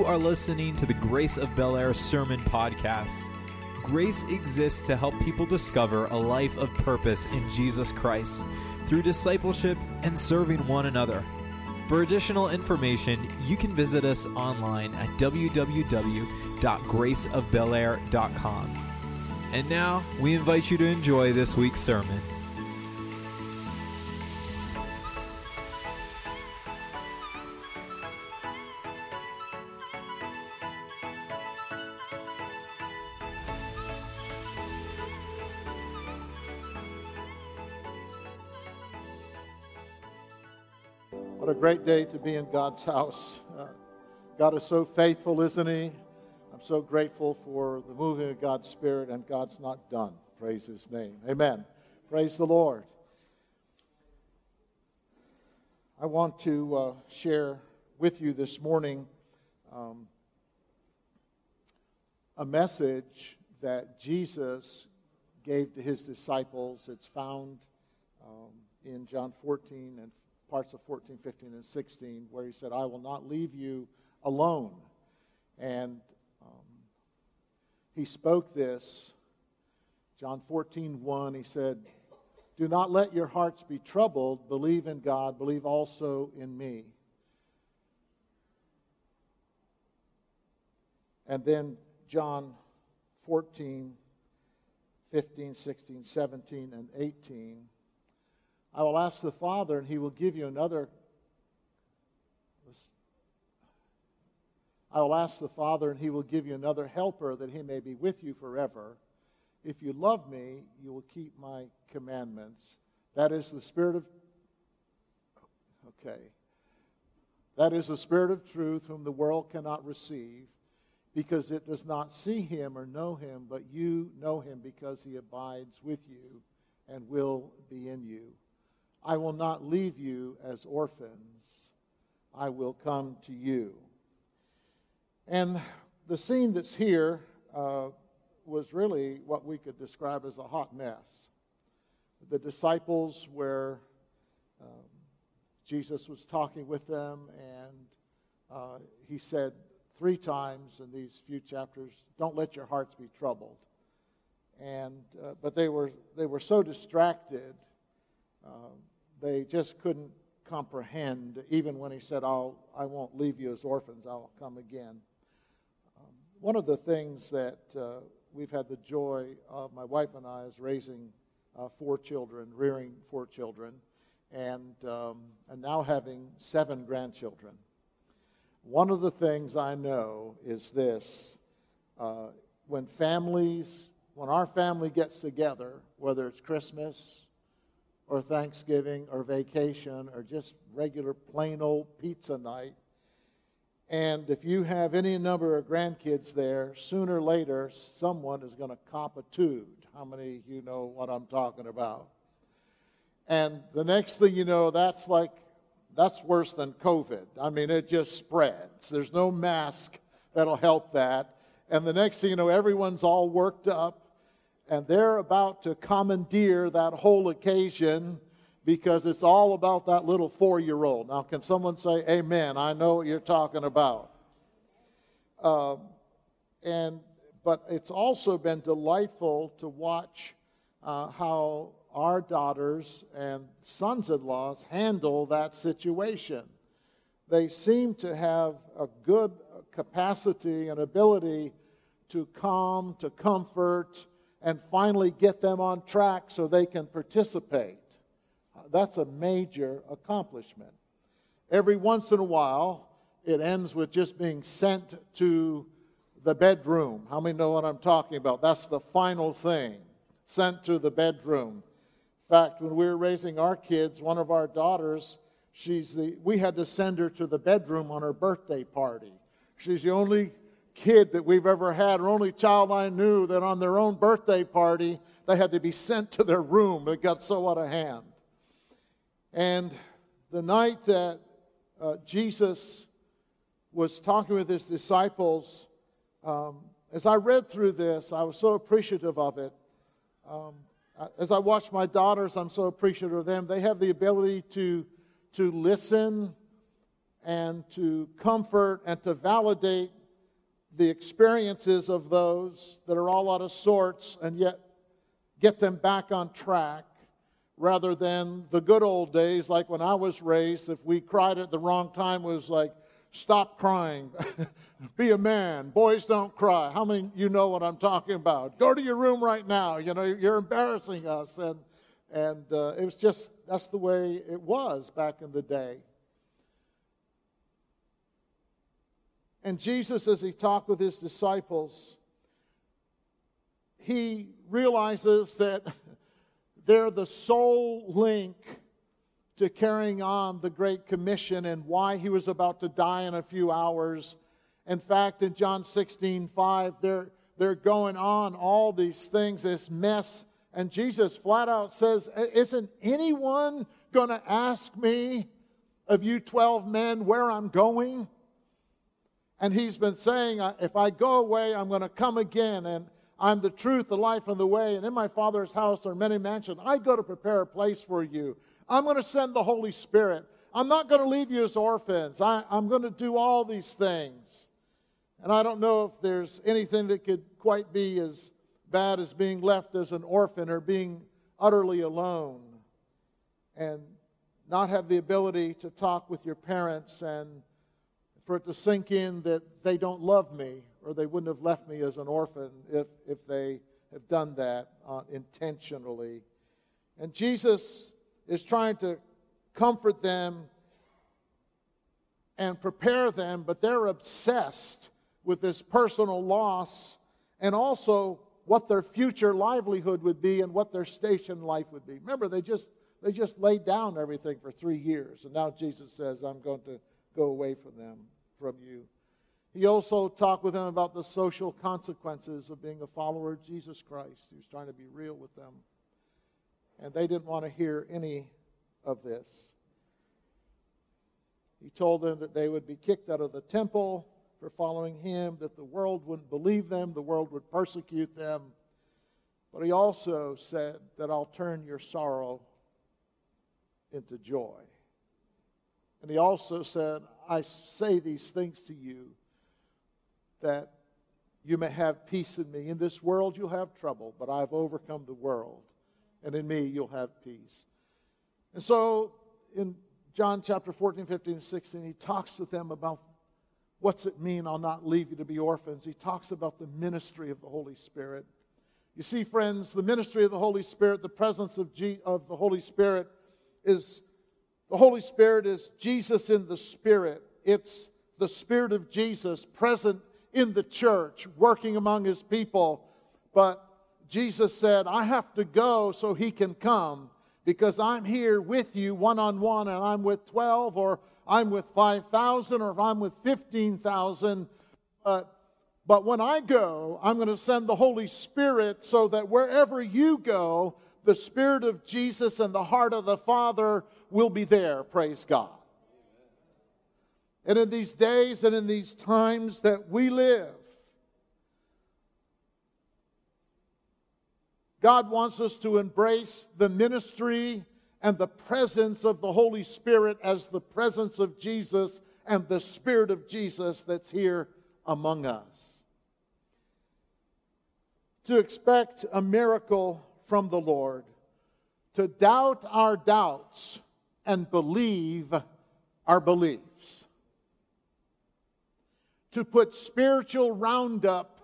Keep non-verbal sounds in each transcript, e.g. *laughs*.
You are listening to the Grace of Bel Air Sermon Podcast. Grace exists to help people discover a life of purpose in Jesus Christ through discipleship and serving one another. For additional information, you can visit us online at www.graceofbelair.com. And now, we invite you to enjoy this week's sermon. Great day to be in God's house. Uh, God is so faithful, isn't He? I'm so grateful for the moving of God's Spirit, and God's not done. Praise His name. Amen. Praise the Lord. I want to uh, share with you this morning um, a message that Jesus gave to His disciples. It's found um, in John 14 and parts of 14, 15, and 16, where He said, I will not leave you alone. And um, he spoke this. John 14, 1, he said, Do not let your hearts be troubled. Believe in God. Believe also in me. And then John 14, 15, 16, 17, and 18. I will ask the Father, and he will give you another I will ask the Father, and he will give you another helper that he may be with you forever. If you love me, you will keep my commandments. That is the Spirit of. Okay. That is the Spirit of truth, whom the world cannot receive, because it does not see him or know him, but you know him because he abides with you and will be in you. I will not leave you as orphans, I will come to you. And the scene that's here uh, was really what we could describe as a hot mess. The disciples, were. um, Jesus was talking with them, and uh, he said three times in these few chapters, "Don't let your hearts be troubled." And uh, but they were they were so distracted, uh, they just couldn't comprehend. Even when he said, "I'll I won't leave you as orphans; I'll come again." one of the things that uh, we've had the joy of, my wife and I, is raising uh, four children, rearing four children, and, um, and now having seven grandchildren. One of the things I know is this uh, when families, when our family gets together, whether it's Christmas or Thanksgiving or vacation or just regular plain old pizza night, and if you have any number of grandkids there, sooner or later, someone is going to cop a tood. How many of you know what I'm talking about? And the next thing you know, that's like, that's worse than COVID. I mean, it just spreads. There's no mask that'll help that. And the next thing you know, everyone's all worked up and they're about to commandeer that whole occasion because it's all about that little four year old. Now, can someone say amen? I know what you're talking about. Uh, and but it's also been delightful to watch uh, how our daughters and sons-in-laws handle that situation. They seem to have a good capacity and ability to calm, to comfort, and finally get them on track so they can participate uh, that's a major accomplishment. Every once in a while, it ends with just being sent to the bedroom. How many know what I'm talking about? That's the final thing sent to the bedroom. In fact, when we were raising our kids, one of our daughters, she's the, we had to send her to the bedroom on her birthday party. She's the only kid that we've ever had, or only child I knew that on their own birthday party, they had to be sent to their room. It got so out of hand. And the night that uh, Jesus was talking with his disciples, um, as I read through this, I was so appreciative of it. Um, as I watch my daughters, I'm so appreciative of them. They have the ability to, to listen and to comfort and to validate the experiences of those that are all out of sorts and yet get them back on track rather than the good old days like when I was raised if we cried at the wrong time was like stop crying. *laughs* Be a man. Boys don't cry. How many you know what I'm talking about? Go to your room right now. You know you're embarrassing us. And and uh, it was just that's the way it was back in the day And Jesus, as he talked with his disciples, he realizes that *laughs* they're the sole link to carrying on the Great Commission and why he was about to die in a few hours. In fact, in John 16 5, they're, they're going on all these things, this mess. And Jesus flat out says, Isn't anyone going to ask me of you 12 men where I'm going? And he's been saying, if I go away, I'm going to come again. And I'm the truth, the life, and the way. And in my Father's house are many mansions. I go to prepare a place for you. I'm going to send the Holy Spirit. I'm not going to leave you as orphans. I, am going to do all these things. And I don't know if there's anything that could quite be as bad as being left as an orphan or being utterly alone and not have the ability to talk with your parents and for it to sink in that they don't love me or they wouldn't have left me as an orphan if, if they have done that uh, intentionally. And Jesus is trying to comfort them and prepare them, but they're obsessed with this personal loss and also what their future livelihood would be and what their station life would be. Remember, they just they just laid down everything for three years, and now Jesus says, "I'm going to go away from them." From you. He also talked with them about the social consequences of being a follower of Jesus Christ. He was trying to be real with them. And they didn't want to hear any of this. He told them that they would be kicked out of the temple for following him, that the world wouldn't believe them, the world would persecute them. But he also said that I'll turn your sorrow into joy. And he also said, I say these things to you that you may have peace in me. In this world you'll have trouble, but I've overcome the world. And in me you'll have peace. And so in John chapter 14, 15, and 16, he talks to them about what's it mean, I'll not leave you to be orphans. He talks about the ministry of the Holy Spirit. You see, friends, the ministry of the Holy Spirit, the presence of, G- of the Holy Spirit is the Holy Spirit is Jesus in the Spirit. It's the Spirit of Jesus present in the church, working among his people. But Jesus said, I have to go so he can come because I'm here with you one on one and I'm with 12 or I'm with 5,000 or if I'm with 15,000. But, but when I go, I'm going to send the Holy Spirit so that wherever you go, the Spirit of Jesus and the heart of the Father will be there, praise God. And in these days and in these times that we live, God wants us to embrace the ministry and the presence of the Holy Spirit as the presence of Jesus and the Spirit of Jesus that's here among us. To expect a miracle from the Lord, to doubt our doubts and believe our beliefs. To put spiritual roundup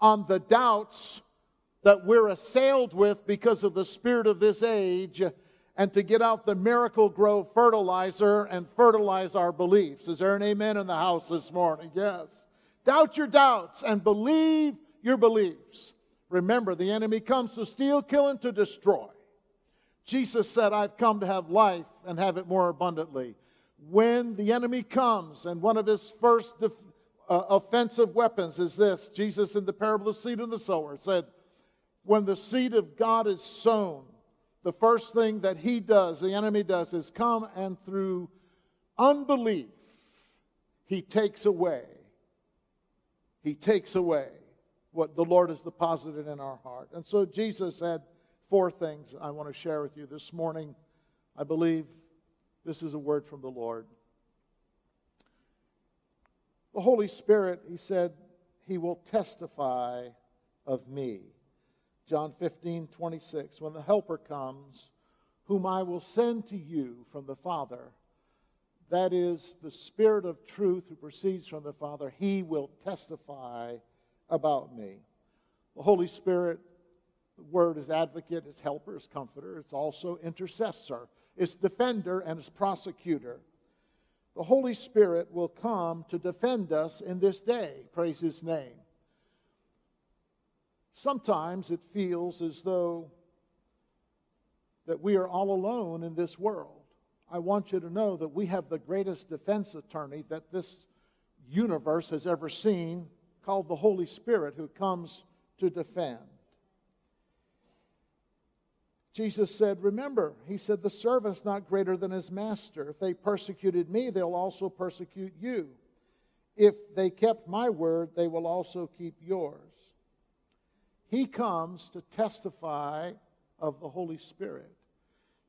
on the doubts that we're assailed with because of the spirit of this age and to get out the Miracle-Gro fertilizer and fertilize our beliefs. Is there an amen in the house this morning? Yes. Doubt your doubts and believe your beliefs. Remember, the enemy comes to steal, kill, and to destroy. Jesus said, I've come to have life and have it more abundantly. When the enemy comes, and one of his first def- uh, offensive weapons is this Jesus, in the parable of the seed and the sower, said, When the seed of God is sown, the first thing that he does, the enemy does, is come and through unbelief, he takes away. He takes away what the Lord has deposited in our heart. And so Jesus had four things I want to share with you this morning. I believe this is a word from the Lord. The Holy Spirit, he said, he will testify of me. John 15, 26. When the Helper comes, whom I will send to you from the Father, that is the Spirit of truth who proceeds from the Father, he will testify about me. The Holy Spirit, the word is advocate, is helper, is comforter, it's also intercessor, it's defender, and it's prosecutor. The Holy Spirit will come to defend us in this day. Praise his name. Sometimes it feels as though that we are all alone in this world. I want you to know that we have the greatest defense attorney that this universe has ever seen, called the Holy Spirit, who comes to defend. Jesus said, Remember, he said, the servant's not greater than his master. If they persecuted me, they'll also persecute you. If they kept my word, they will also keep yours. He comes to testify of the Holy Spirit.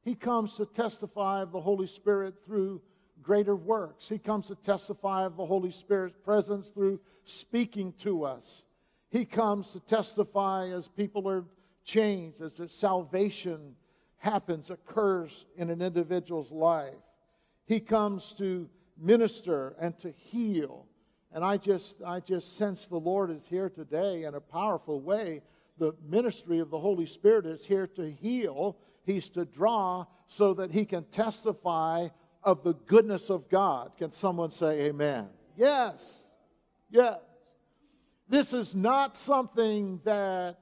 He comes to testify of the Holy Spirit through greater works. He comes to testify of the Holy Spirit's presence through speaking to us. He comes to testify as people are changed, as salvation happens, occurs in an individual's life. He comes to minister and to heal. And I just, I just sense the Lord is here today in a powerful way. The ministry of the Holy Spirit is here to heal He's to draw so that he can testify of the goodness of God. Can someone say amen? Yes. Yes. This is not something that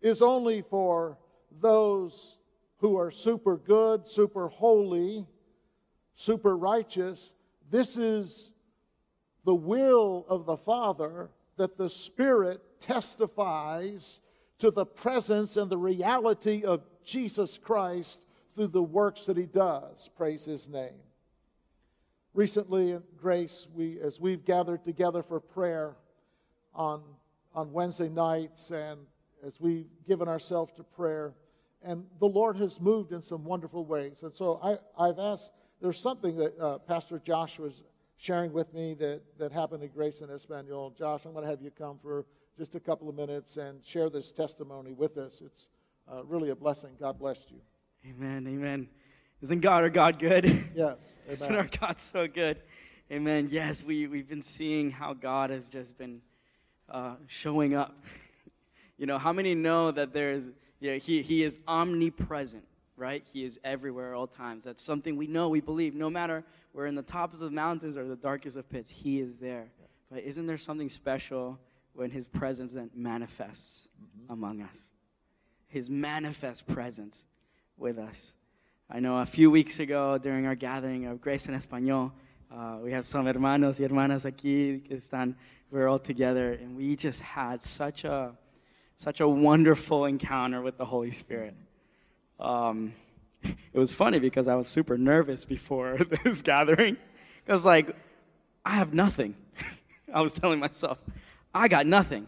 is only for those who are super good, super holy, super righteous. This is the will of the Father that the Spirit testifies to the presence and the reality of Jesus Christ through the works that he does. Praise his name. Recently in Grace, we, as we've gathered together for prayer on, on Wednesday nights and as we've given ourselves to prayer, and the Lord has moved in some wonderful ways. And so I, I've asked, there's something that uh, Pastor Josh was sharing with me that, that happened at Grace in Espanol. Josh, I'm going to have you come for just a couple of minutes and share this testimony with us. It's uh, really a blessing. God bless you. Amen. Amen. Isn't God our God good? Yes. *laughs* Amen. Isn't our God so good? Amen. Yes, we, we've been seeing how God has just been uh, showing up. You know, how many know that there's, yeah, he, he is omnipresent, right? He is everywhere at all times. That's something we know, we believe. No matter we're in the tops of the mountains or the darkest of pits, He is there. But isn't there something special when His presence then manifests mm-hmm. among us? his manifest presence with us. I know a few weeks ago during our gathering of Grace en Español, uh, we have some hermanos y hermanas aquí que están, we're all together, and we just had such a, such a wonderful encounter with the Holy Spirit. Um, *laughs* it was funny because I was super nervous before *laughs* this gathering. Because, like, I have nothing. *laughs* I was telling myself, I got nothing.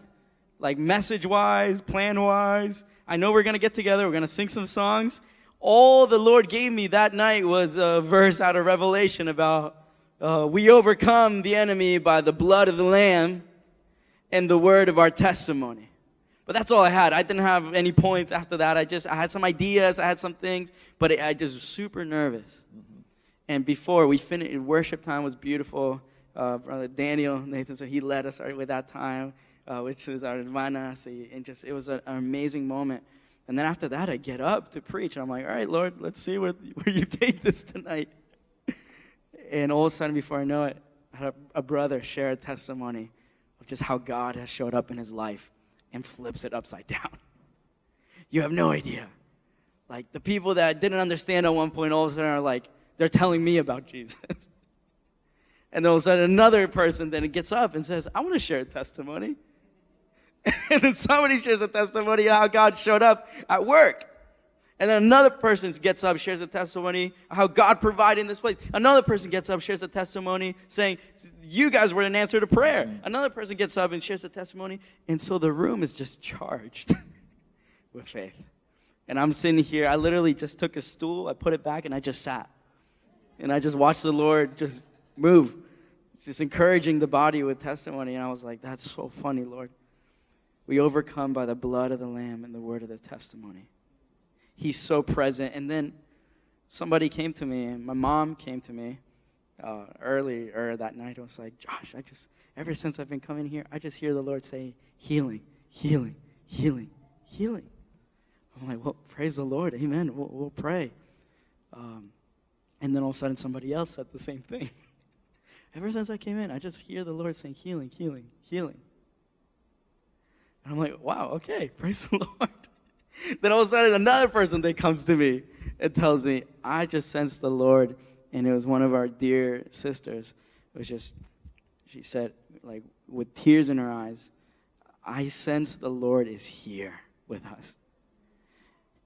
Like, message wise, plan wise, I know we're going to get together. We're going to sing some songs. All the Lord gave me that night was a verse out of Revelation about uh, we overcome the enemy by the blood of the Lamb and the word of our testimony. But that's all I had. I didn't have any points after that. I just I had some ideas. I had some things, but it, I just was super nervous. Mm-hmm. And before we finished, worship time was beautiful. Uh, Brother Daniel Nathan, so he led us with that time uh, which is our hermana. And just, it was an amazing moment. And then after that, I get up to preach. And I'm like, all right, Lord, let's see where, where you take this tonight. *laughs* and all of a sudden, before I know it, I had a, a brother share a testimony of just how God has showed up in his life and flips it upside down. *laughs* You have no idea. Like the people that didn't understand at one point, all of a sudden are like, they're telling me about *laughs* Jesus. and all of a sudden, another person then gets up and says, I want to share a testimony. *laughs* and then somebody shares a testimony how God showed up at work. And then another person gets up, shares a testimony how God provided in this place. Another person gets up, shares a testimony saying, You guys were an answer to prayer. Another person gets up and shares a testimony. And so the room is just charged *laughs* with faith. And I'm sitting here, I literally just took a stool, I put it back, and I just sat. And I just watched the Lord just move. just encouraging the body with testimony. And I was like, that's so funny, Lord. We overcome by the blood of the Lamb and the word of the testimony. He's so present. And then somebody came to me, my mom came to me uh, earlier that night. I was like, Josh, I just, ever since I've been coming here, I just hear the Lord say, healing, healing, healing, healing. I'm like, well, praise the Lord. Amen. We'll, we'll pray. Um, and then all of a sudden, somebody else said the same thing. *laughs* Ever since I came in, I just hear the Lord saying, healing, healing, healing. And I'm like, wow, okay, praise the *laughs* Lord. Then all of a sudden, another person that comes to me and tells me, I just sensed the Lord, and it was one of our dear sisters. It was just, she said, like, with tears in her eyes, I sense the Lord is here with us.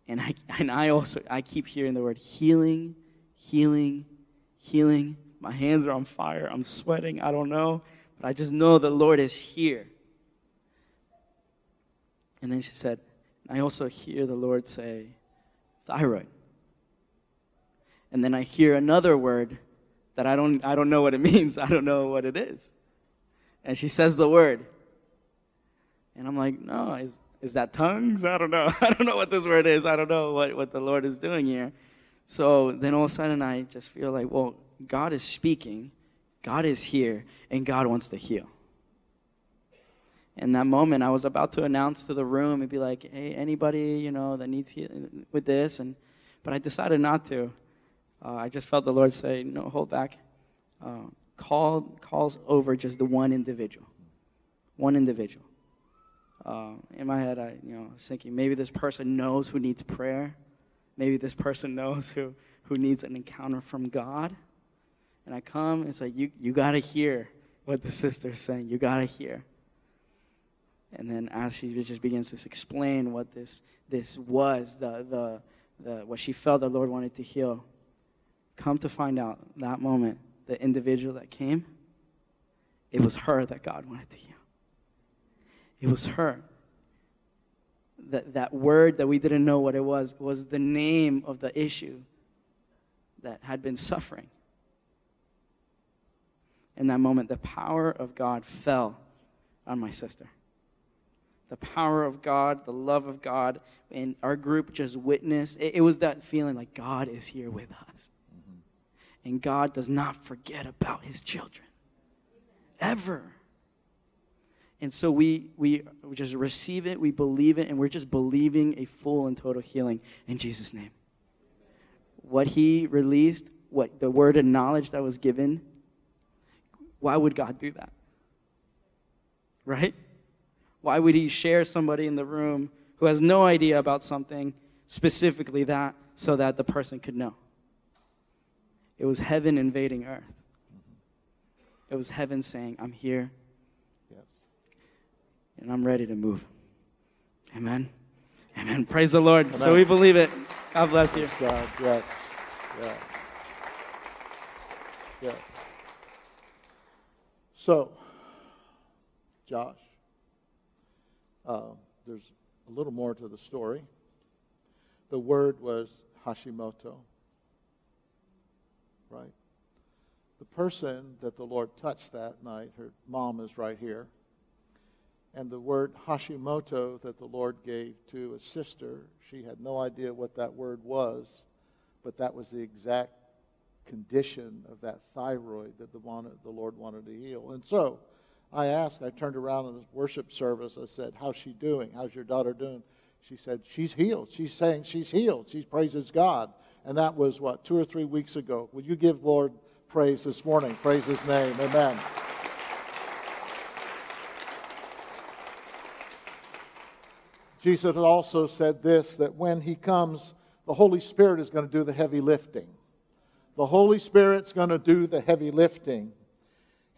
And I, and I also, I keep hearing the word healing, healing, healing. My hands are on fire. I'm sweating. I don't know. But I just know the Lord is here. And then she said, I also hear the Lord say, thyroid. And then I hear another word that I don't, I don't know what it *laughs* means. I don't know what it is. And she says the word. And I'm like, no, is, is that tongues? I don't know. *laughs* I don't know what this word is. I don't know what, what the Lord is doing here. So then all of a sudden I just feel like, well, God is speaking, God is here, and God wants to heal. In that moment, I was about to announce to the room and be like, hey, anybody, you know, that needs heal with this, and but I decided not to. Uh, I just felt the Lord say, no, hold back. Uh, call calls over just the one individual, one individual. Uh, in my head, I you know was thinking maybe this person knows who needs prayer, maybe this person knows who who needs an encounter from God. And I come and say, you you got to hear what the sister's saying. You got to hear. And then as she just begins to explain what this this was, the the the what she felt the Lord wanted to heal. Come to find out that moment, the individual that came, it was her that God wanted to heal. It was her. That, that word that we didn't know what it was was the name of the issue that had been suffering. In that moment, the power of God fell on my sister. The power of God, the love of God, and our group just witnessed. It, it was that feeling like God is here with us. Mm-hmm. And God does not forget about his children. Ever. And so we, we just receive it, we believe it, and we're just believing a full and total healing in Jesus' name. What he released, what the word of knowledge that was given, why would God do that? Right? Why would he share somebody in the room who has no idea about something, specifically that, so that the person could know? It was heaven invading earth. It was heaven saying, I'm here and I'm ready to move. Amen. Amen. Praise the Lord. Amen. So we believe it. God bless you. God, yes. Yes. Yes. So, Josh, uh, there's a little more to the story. The word was Hashimoto, right? The person that the Lord touched that night, her mom is right here and the word Hashimoto that the Lord gave to a sister, she had no idea what that word was, but that was the exact condition of that thyroid that the, the Lord wanted to heal. And so I asked, I turned around in the worship service, I said, How's she doing? How's your daughter doing? She said, She's healed. She's saying she's healed. She praises God. And that was what, two or three weeks ago. Would you give Lord praise this morning? Praise his name. Amen. Jesus also said this that when he comes, the Holy Spirit is going to do the heavy lifting. The Holy Spirit's going to do the heavy lifting.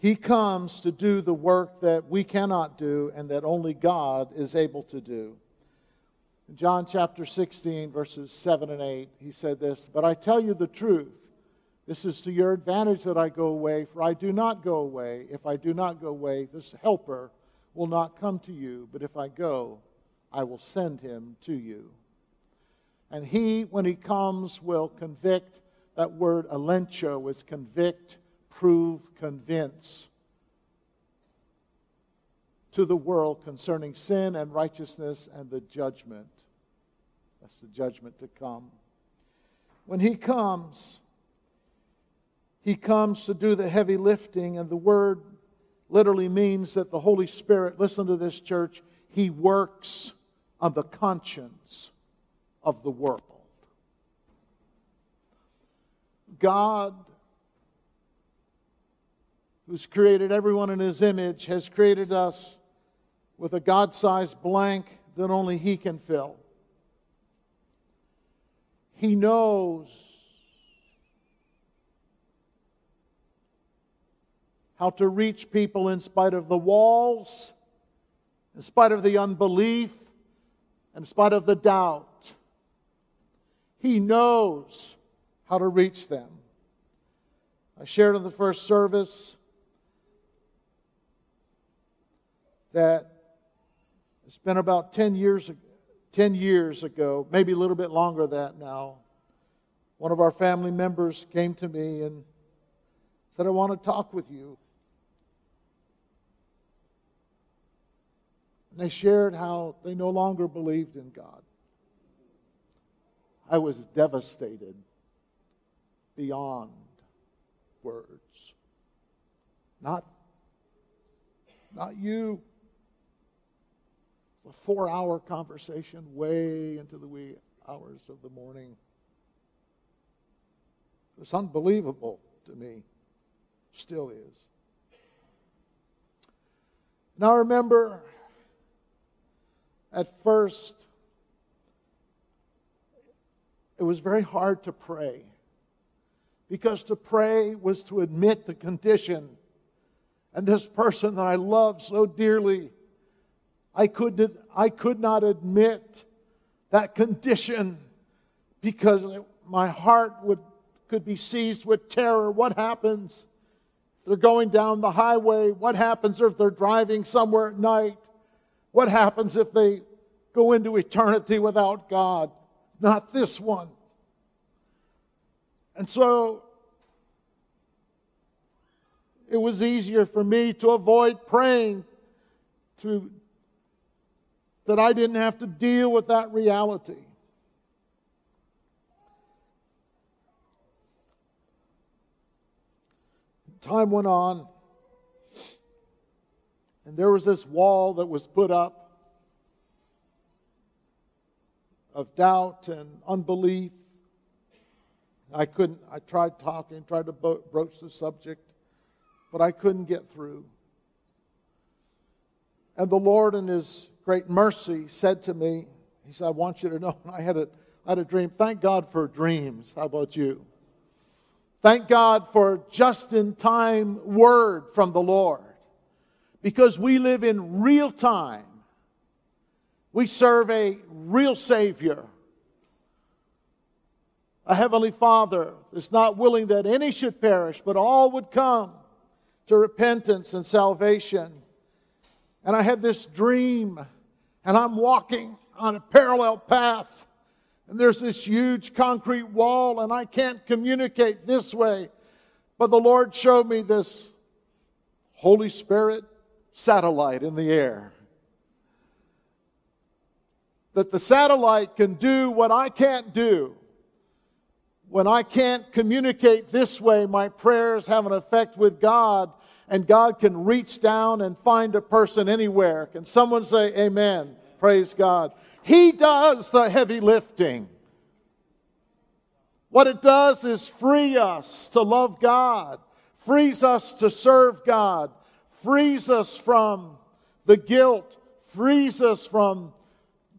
He comes to do the work that we cannot do and that only God is able to do. In John chapter 16, verses 7 and 8, he said this But I tell you the truth. This is to your advantage that I go away, for I do not go away. If I do not go away, this helper will not come to you. But if I go, I will send him to you. And he, when he comes, will convict. That word elencho is convict, prove, convince to the world concerning sin and righteousness and the judgment. That's the judgment to come. When he comes, he comes to do the heavy lifting, and the word literally means that the Holy Spirit, listen to this, church, he works on the conscience of the world. God, who's created everyone in his image, has created us with a God sized blank that only he can fill. He knows how to reach people in spite of the walls, in spite of the unbelief, in spite of the doubt. He knows how to reach them. I shared in the first service that it's been about 10 years, 10 years ago, maybe a little bit longer than that now. One of our family members came to me and said, I want to talk with you. And they shared how they no longer believed in God. I was devastated beyond words. Not, not you. A four hour conversation way into the wee hours of the morning. It's unbelievable to me. Still is. Now remember, at first, it was very hard to pray because to pray was to admit the condition. And this person that I love so dearly, I could, I could not admit that condition because my heart would, could be seized with terror. What happens if they're going down the highway? What happens if they're driving somewhere at night? What happens if they go into eternity without God? Not this one. And so it was easier for me to avoid praying to that I didn't have to deal with that reality. Time went on, and there was this wall that was put up of doubt and unbelief. I couldn't, I tried talking, tried to broach the subject, but I couldn't get through. And the Lord, in His great mercy, said to me, He said, I want you to know, *laughs* I had a, I had a dream. Thank God for dreams. How about you? Thank God for just in time word from the Lord. Because we live in real time we serve a real Savior, a Heavenly Father that's not willing that any should perish, but all would come to repentance and salvation. And I had this dream, and I'm walking on a parallel path, and there's this huge concrete wall, and I can't communicate this way. But the Lord showed me this Holy Spirit satellite in the air that the satellite can do what I can't do. When I can't communicate this way, my prayers have an effect with God, and God can reach down and find a person anywhere. Can someone say amen? Praise God. He does the heavy lifting. What it does is free us to love God, frees us to serve God, frees us from the guilt, frees us from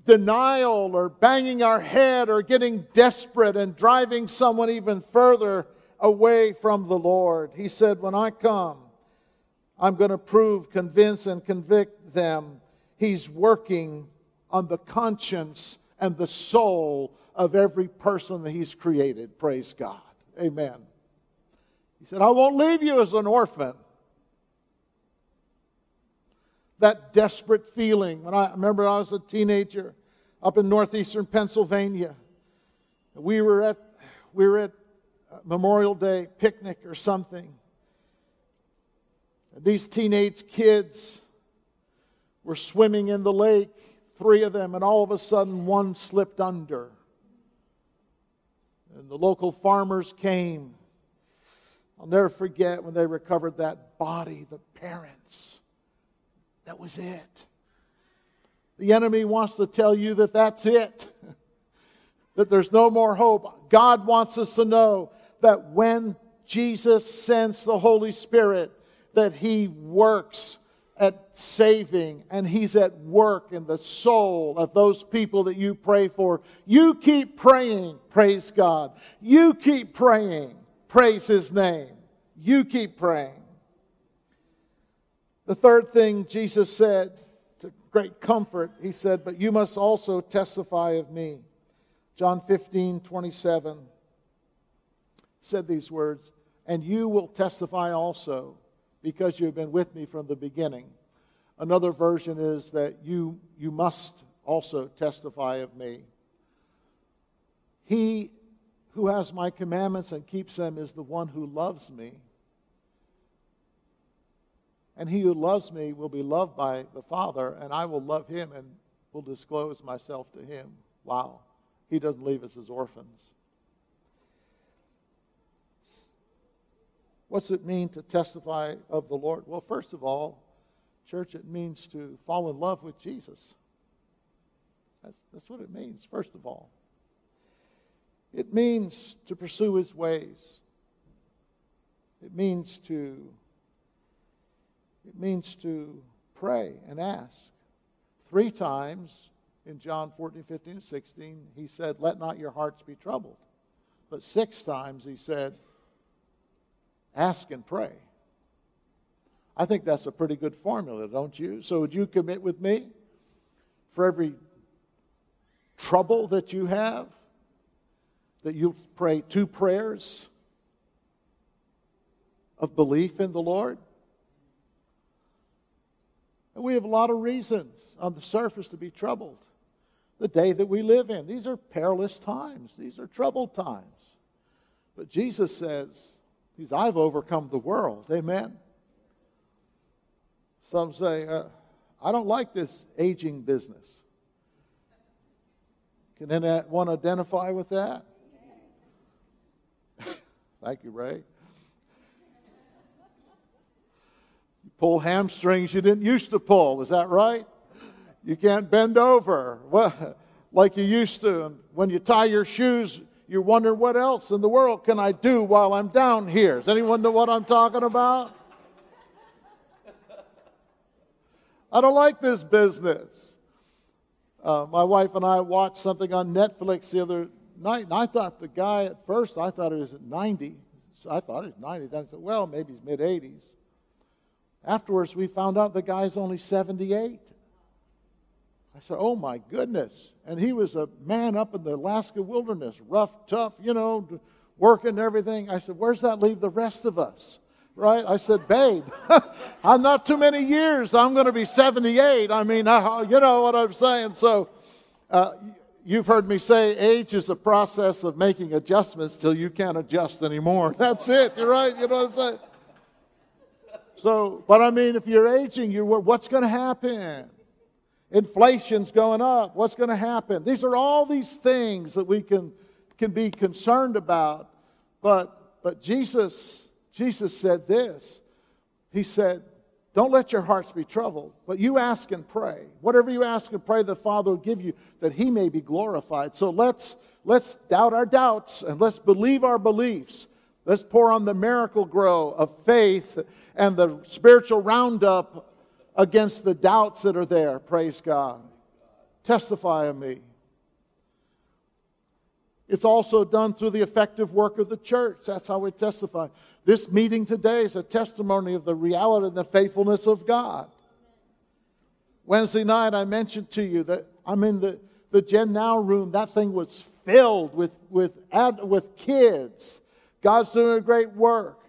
denial or banging our head or getting desperate and driving someone even further away from the Lord. He said, When I come, I'm going to prove, convince, and convict them. He's working on the conscience and the soul of every person that He's created. Praise God. Amen. He said, I won't leave you as an orphan that desperate feeling. When I remember I was a teenager up in northeastern Pennsylvania. We were at we were at uh, Memorial Day picnic or something, These teenage kids were swimming in the lake, three of them, and all of a sudden one slipped under. And the local farmers came. I'll never forget when they recovered that body, the parents. That was it. The enemy wants to tell you that that's it, *laughs* that there's no more hope. God wants us to know that when Jesus sends the Holy Spirit, that He works at saving and He's at work in the soul of those people that you pray for. You keep praying, praise God. You keep praying, praise His name. You keep praying. The third thing Jesus said to great comfort, He said, But you must also testify of me. John 15, 27 said these words, And you will testify also because you have been with me from the beginning. Another version is that you, you must also testify of me. He who has my commandments and keeps them is the one who loves me. And he who loves me will be loved by the Father, and I will love him and will disclose myself to him. Wow. He doesn't leave us as orphans. What's it mean to testify of the Lord? Well, first of all, church, it means to fall in love with Jesus. That's, that's what it means, first of all. It means to pursue his ways. It means to it means to pray and ask. Three times in John 14, 15, and 16, he said, Let not your hearts be troubled. But six times he said, Ask and pray. I think that's a pretty good formula, don't you? So, would you commit with me for every trouble that you have, that you pray two prayers of belief in the Lord? And we have a lot of reasons on the surface to be troubled. The day that we live in, these are perilous times, these are troubled times. But Jesus says, He's, I've overcome the world. Amen. Some say, uh, I don't like this aging business. Can anyone identify with that? *laughs* Thank you, Ray. You pull hamstrings you didn't used to pull, is that right? You can't bend over well, *laughs* like you used to. When you tie your shoes, you're wondering what else in the world can I do while I'm down here? Does anyone know what I'm talking about? I don't like this business. Uh, my wife and I watched something on Netflix the other night, and I thought the guy at first, I thought he was at 90. So I thought he was 90. Then I said, well, maybe he's mid 80s. Afterwards, we found out the guy's only 78. I said, Oh my goodness. And he was a man up in the Alaska wilderness, rough, tough, you know, working everything. I said, Where's that leave the rest of us? Right? I said, Babe, *laughs* I'm not too many years. I'm going to be 78. I mean, I, you know what I'm saying? So, uh, you've heard me say age is a process of making adjustments till you can't adjust anymore. *laughs* That's it. You're right. You know what I'm saying? So, but I mean, if you're aging, you're, what's going to happen? Inflation's going up. What's going to happen? These are all these things that we can, can be concerned about. But, but Jesus, Jesus said this. He said, Don't let your hearts be troubled, but you ask and pray. Whatever you ask and pray, the Father will give you that He may be glorified. So let's, let's doubt our doubts and let's believe our beliefs. Let's pour on the Miracle-Gro of faith and the spiritual roundup against the doubts that are there. Praise God. Testify of me. It's also done through the effective work of the church. That's how we testify. This meeting today is a testimony of the reality and the faithfulness of God. Wednesday night, I mentioned to you that I'm in the, the Gen Now room. That thing was filled with, with, ad, with kids. God's doing a great work.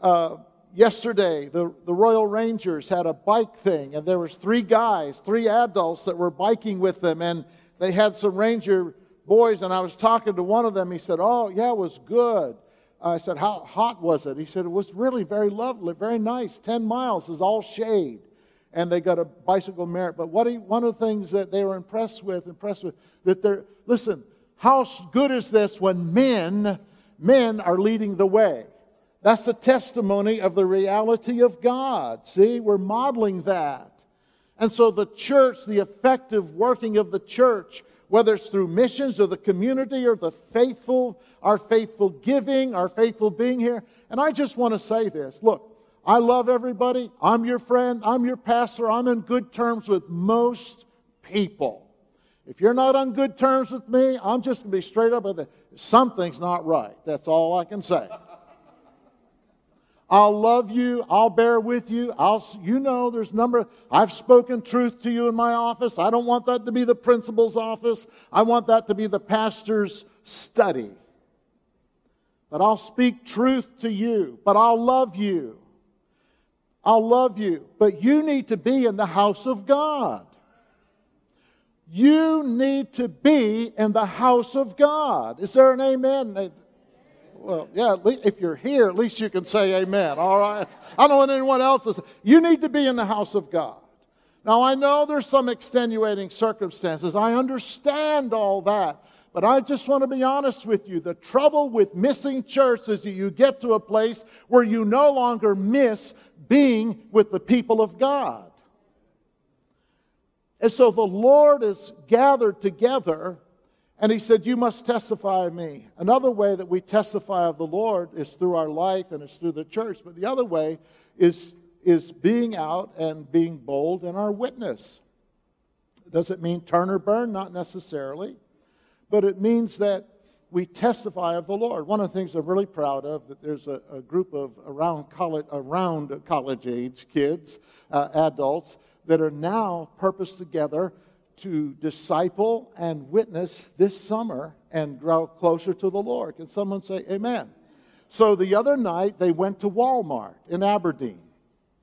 Uh, yesterday the, the royal rangers had a bike thing and there was three guys three adults that were biking with them and they had some ranger boys and i was talking to one of them he said oh yeah it was good I said, How hot was it? He said, It was really very lovely, very nice. 10 miles is all shade. And they got a bicycle merit. But what he, one of the things that they were impressed with, impressed with, that they're, listen, how good is this when men, men are leading the way? That's a testimony of the reality of God. See, we're modeling that. And so the church, the effective working of the church, whether it's through missions or the community or the faithful, our faithful giving, our faithful being here. And I just want to say this look, I love everybody. I'm your friend. I'm your pastor. I'm in good terms with most people. If you're not on good terms with me, I'm just going to be straight up with it. Something's not right. That's all I can say. I'll love you. I'll bear with you. I'll, you know, there's number. I've spoken truth to you in my office. I don't want that to be the principal's office. I want that to be the pastor's study. But I'll speak truth to you. But I'll love you. I'll love you. But you need to be in the house of God. You need to be in the house of God. Is there an amen? Well, yeah, if you're here, at least you can say amen, all right? I don't want anyone else to say. You need to be in the house of God. Now, I know there's some extenuating circumstances. I understand all that. But I just want to be honest with you. The trouble with missing church is that you get to a place where you no longer miss being with the people of God. And so the Lord is gathered together and he said, You must testify of me. Another way that we testify of the Lord is through our life and it's through the church. But the other way is, is being out and being bold in our witness. Does it mean turn or burn? Not necessarily. But it means that we testify of the Lord. One of the things I'm really proud of that there's a, a group of around college, around college age kids, uh, adults that are now purposed together to disciple and witness this summer and grow closer to the Lord. Can someone say amen? So the other night they went to Walmart in Aberdeen,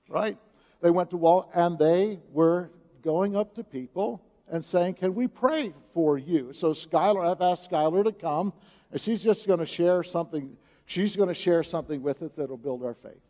right? They went to Walmart and they were going up to people and saying, Can we pray for you? So Skylar, I've asked Skylar to come, and she's just going to share something. She's going to share something with us that'll build our faith.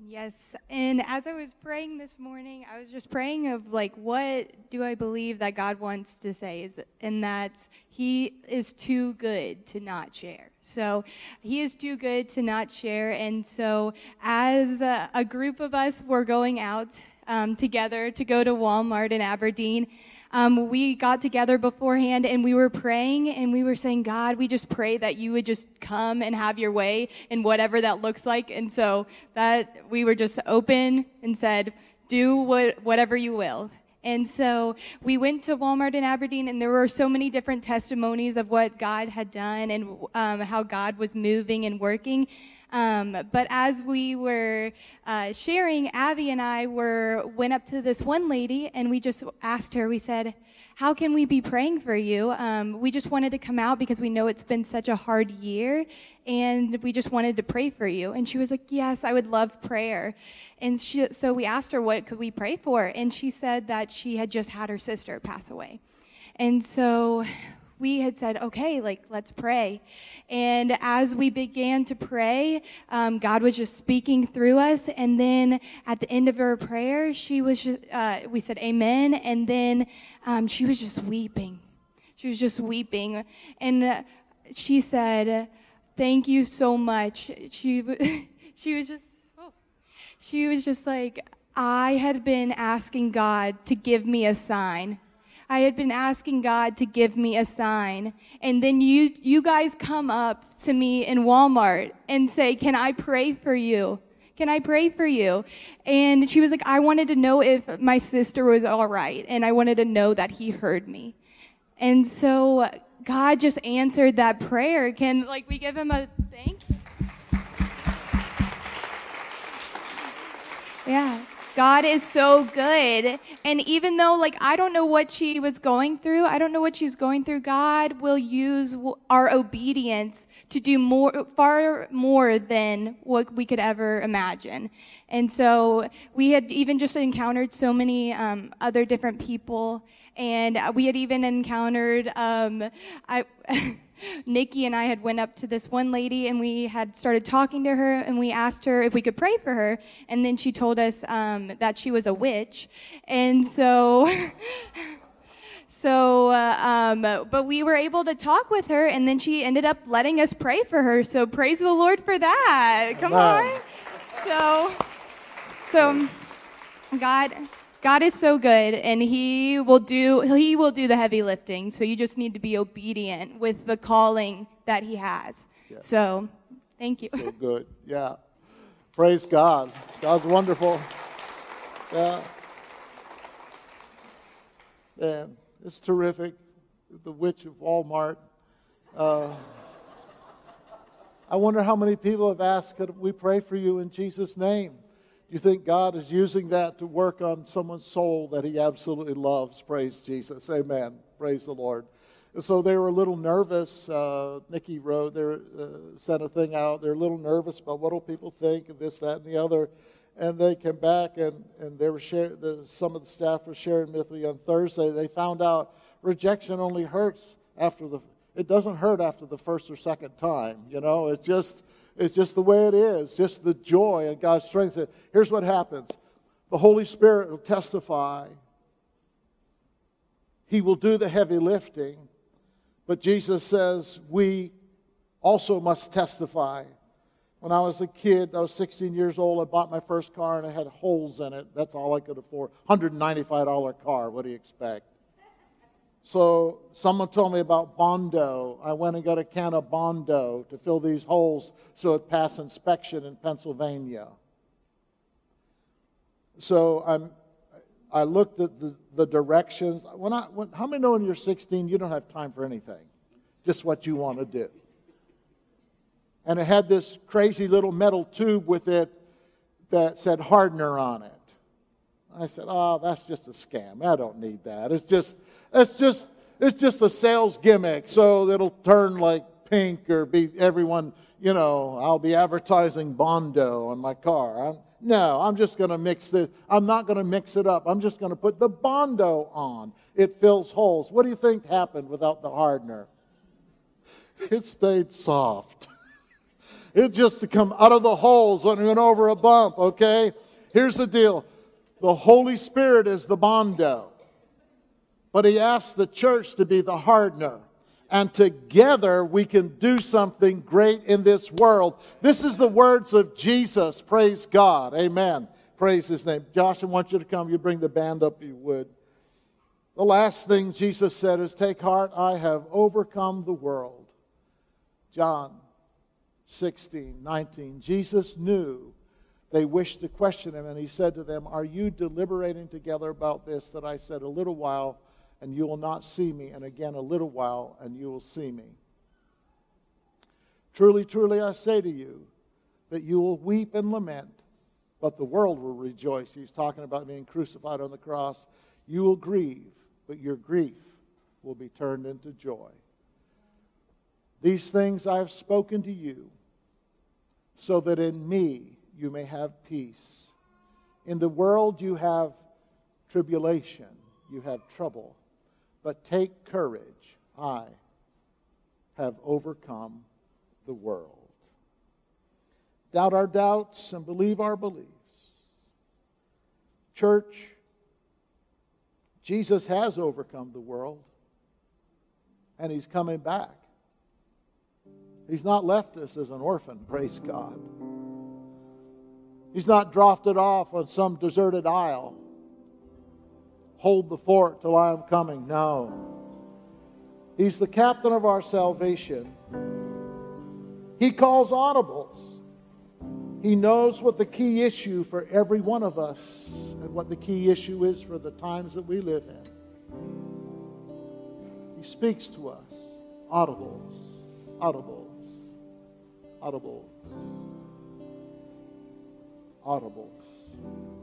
Yes. And as I was praying this morning, I was just praying of like, what do I believe that God wants to say? Is that, and that He is too good to not share. So He is too good to not share. And so as a, a group of us were going out um, together to go to Walmart in Aberdeen, um, we got together beforehand and we were praying and we were saying, God, we just pray that you would just come and have your way in whatever that looks like. And so that we were just open and said, do what, whatever you will. And so we went to Walmart in Aberdeen, and there were so many different testimonies of what God had done and um, how God was moving and working. Um, but as we were uh, sharing, Abby and I were went up to this one lady and we just asked her. We said, "How can we be praying for you?" Um, we just wanted to come out because we know it's been such a hard year, and we just wanted to pray for you. And she was like, "Yes, I would love prayer." And she, so we asked her, "What could we pray for?" And she said that she had just had her sister pass away. And so we had said, okay, like, let's pray. And as we began to pray, um, God was just speaking through us. And then at the end of her prayer, she was just, uh, we said, amen. And then um, she was just weeping. She was just weeping. And uh, she said, thank you so much. She, *laughs* she was just, oh, she was just like, I had been asking God to give me a sign I had been asking God to give me a sign. And then you, you guys come up to me in Walmart and say, Can I pray for you? Can I pray for you? And she was like, I wanted to know if my sister was all right. And I wanted to know that he heard me. And so God just answered that prayer. Can, like, we give him a thank you? Yeah. God is so good. And even though, like, I don't know what she was going through, I don't know what she's going through, God will use our obedience to do more, far more than what we could ever imagine. And so we had even just encountered so many um, other different people. And we had even encountered, um, I, *laughs* Nikki and I had went up to this one lady and we had started talking to her and we asked her if we could pray for her. And then she told us um, that she was a witch. And so. *laughs* So, uh, um, but we were able to talk with her, and then she ended up letting us pray for her. So, praise the Lord for that. Come on. So, so God, God is so good, and He will do He will do the heavy lifting. So you just need to be obedient with the calling that He has. So, thank you. So good. Yeah. Praise God. God's wonderful. Yeah. Man, it's terrific. The Witch of Walmart. Uh, I wonder how many people have asked, could we pray for you in Jesus' name? You think God is using that to work on someone's soul that he absolutely loves? Praise Jesus. Amen. Praise the Lord. So they were a little nervous. Uh, Nikki wrote, they uh, sent a thing out. They're a little nervous about what will people think and this, that, and the other. And they came back and, and they were sharing, the, some of the staff were sharing with me on Thursday. They found out rejection only hurts after the, it doesn't hurt after the first or second time. You know, it's just, it's just the way it is, just the joy and God's strength. Here's what happens the Holy Spirit will testify, He will do the heavy lifting, but Jesus says we also must testify. When I was a kid, I was 16 years old, I bought my first car and it had holes in it. That's all I could afford. $195 car, what do you expect? So someone told me about Bondo. I went and got a can of Bondo to fill these holes so it passed inspection in Pennsylvania. So I'm, I looked at the, the directions. When I, when, how many know when you're 16 you don't have time for anything? Just what you want to do. And it had this crazy little metal tube with it that said hardener on it. I said, "Oh, that's just a scam. I don't need that. It's just, it's just, it's just a sales gimmick, so it'll turn like pink or be everyone. You know, I'll be advertising Bondo on my car. I'm, no, I'm just going to mix this. I'm not going to mix it up. I'm just going to put the Bondo on. It fills holes. What do you think happened without the hardener? It stayed soft. *laughs* It just to come out of the holes when it went over a bump, okay? Here's the deal. The Holy Spirit is the bondo. But he asked the church to be the hardener. And together we can do something great in this world. This is the words of Jesus. Praise God. Amen. Praise his name. Josh, I want you to come. You bring the band up, if you would. The last thing Jesus said is, Take heart, I have overcome the world. John 16, 19. Jesus knew they wished to question him, and he said to them, Are you deliberating together about this that I said a little while, and you will not see me, and again a little while, and you will see me? Truly, truly, I say to you that you will weep and lament, but the world will rejoice. He's talking about being crucified on the cross. You will grieve, but your grief will be turned into joy. These things I have spoken to you, so that in me you may have peace. In the world you have tribulation, you have trouble, but take courage. I have overcome the world. Doubt our doubts and believe our beliefs. Church, Jesus has overcome the world, and he's coming back. He's not left us as an orphan, praise God. He's not drafted off on some deserted isle. Hold the fort till I am coming. No. He's the captain of our salvation. He calls audibles. He knows what the key issue for every one of us and what the key issue is for the times that we live in. He speaks to us. Audibles. Audibles. Audibles. Audibles.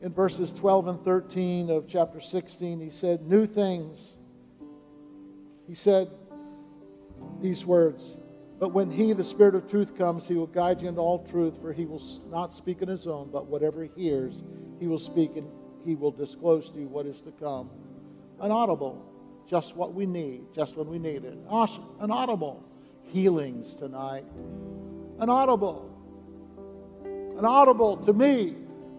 In verses 12 and 13 of chapter 16, he said, New things. He said these words, But when he, the Spirit of truth, comes, he will guide you into all truth, for he will not speak in his own, but whatever he hears, he will speak and he will disclose to you what is to come. An audible. just what we need, just when we need it. An audible healings tonight. An audible. An audible to me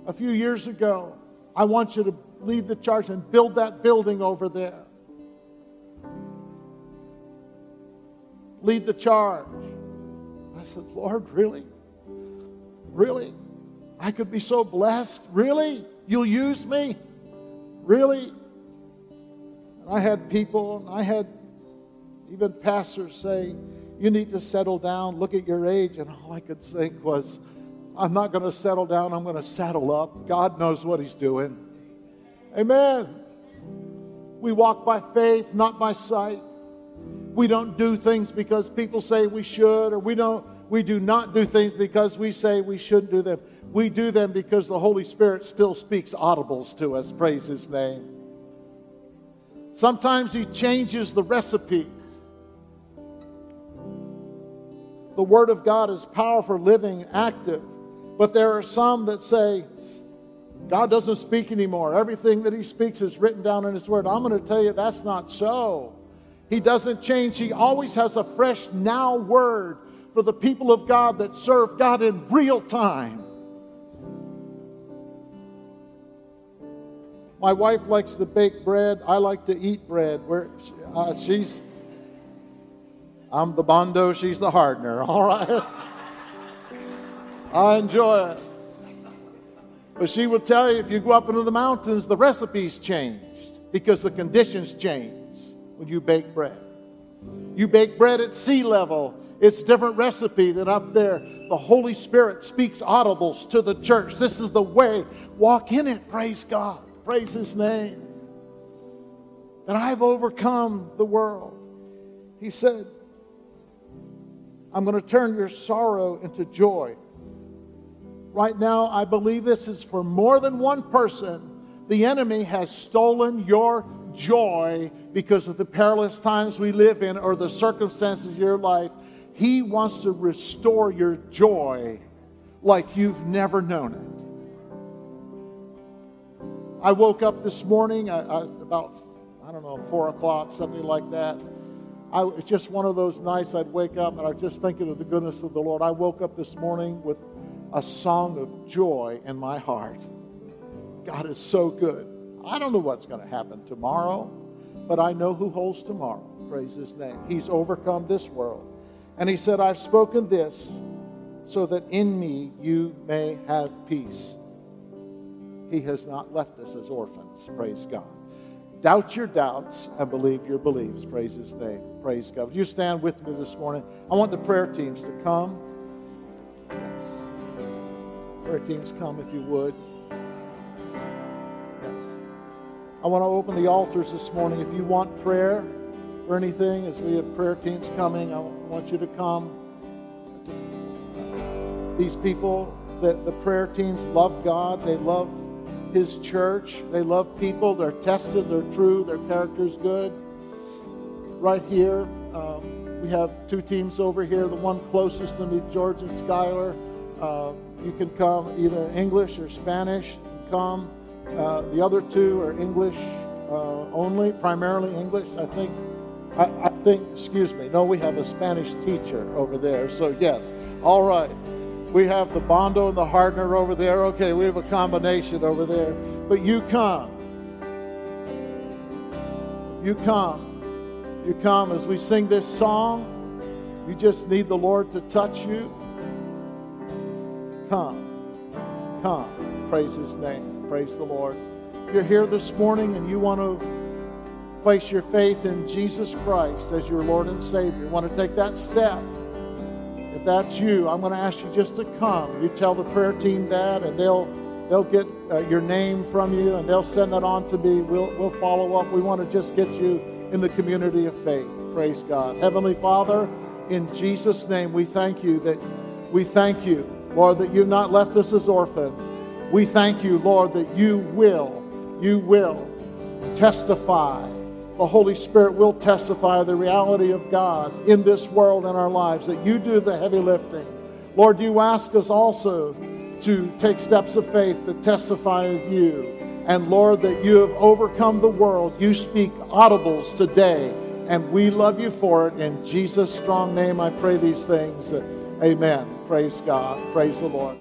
a few years ago. I want you to lead the charge and build that building over there. Lead the charge. I said, Lord, really? Really? I could be so blessed? Really? You'll use me? Really? And I had people, and I had even pastors say, You need to settle down, look at your age. And all I could think was, I'm not going to settle down, I'm going to saddle up. God knows what He's doing. Amen. We walk by faith, not by sight. We don't do things because people say we should, or we don't we do not do things because we say we shouldn't do them. We do them because the Holy Spirit still speaks audibles to us. Praise His name. Sometimes He changes the recipes. The Word of God is powerful, living, active. But there are some that say, God doesn't speak anymore. Everything that He speaks is written down in His Word. I'm going to tell you that's not so. He doesn't change. He always has a fresh now word for the people of God that serve God in real time. My wife likes to bake bread. I like to eat bread. Where uh, she's, I'm the bondo. She's the hardener. *laughs* All right. I enjoy it. But she will tell you if you go up into the mountains, the recipe's changed because the conditions change when you bake bread. You bake bread at sea level, it's a different recipe than up there. The Holy Spirit speaks audibles to the church. This is the way. Walk in it. Praise God. Praise His name. That I've overcome the world. He said, I'm going to turn your sorrow into joy. Right now, I believe this is for more than one person. The enemy has stolen your joy because of the perilous times we live in or the circumstances of your life. He wants to restore your joy like you've never known it. I woke up this morning, I, I was about, I don't know, four o'clock, something like that. I, it's just one of those nights I'd wake up and I was just thinking of the goodness of the Lord. I woke up this morning with a song of joy in my heart. God is so good. I don't know what's going to happen tomorrow, but I know who holds tomorrow. Praise his name. He's overcome this world. And he said, I've spoken this so that in me you may have peace. He has not left us as orphans. Praise God. Doubt your doubts and believe your beliefs. Praise his name. Praise God. Would you stand with me this morning? I want the prayer teams to come. Prayer teams, come if you would. Yes. I want to open the altars this morning. If you want prayer or anything, as we have prayer teams coming, I want you to come. These people, that the prayer teams love God, they love His church, they love people, they're tested, they're true, their character's good. Right here, um, we have two teams over here. The one closest to me, George and Skylar. Uh, you can come either English or Spanish. Come. Uh, the other two are English uh, only, primarily English. I think, I, I, think, excuse me, no, we have a Spanish teacher over there. So, yes, all right. We have the Bondo and the Hardener over there. Okay, we have a combination over there. But you come. You come. You come as we sing this song. You just need the Lord to touch you. Come. Come. Praise His name. Praise the Lord. If you're here this morning and you want to place your faith in Jesus Christ as your Lord and Savior. Want to take that step. If that's you, I'm going to ask you just to come. You tell the prayer team that, and they'll they'll get uh, your name from you, and they'll send that on to me. We'll we'll follow up. We want to just get you in the community of faith. Praise God, Heavenly Father, in Jesus' name, we thank you that we thank you, Lord, that you've not left us as orphans. We thank you, Lord, that you will, you will testify. The Holy Spirit will testify the reality of God in this world and our lives, that you do the heavy lifting. Lord, you ask us also to take steps of faith to testify of you. And Lord, that you have overcome the world. You speak audibles today, and we love you for it. In Jesus' strong name, I pray these things. Amen. Praise God. Praise the Lord.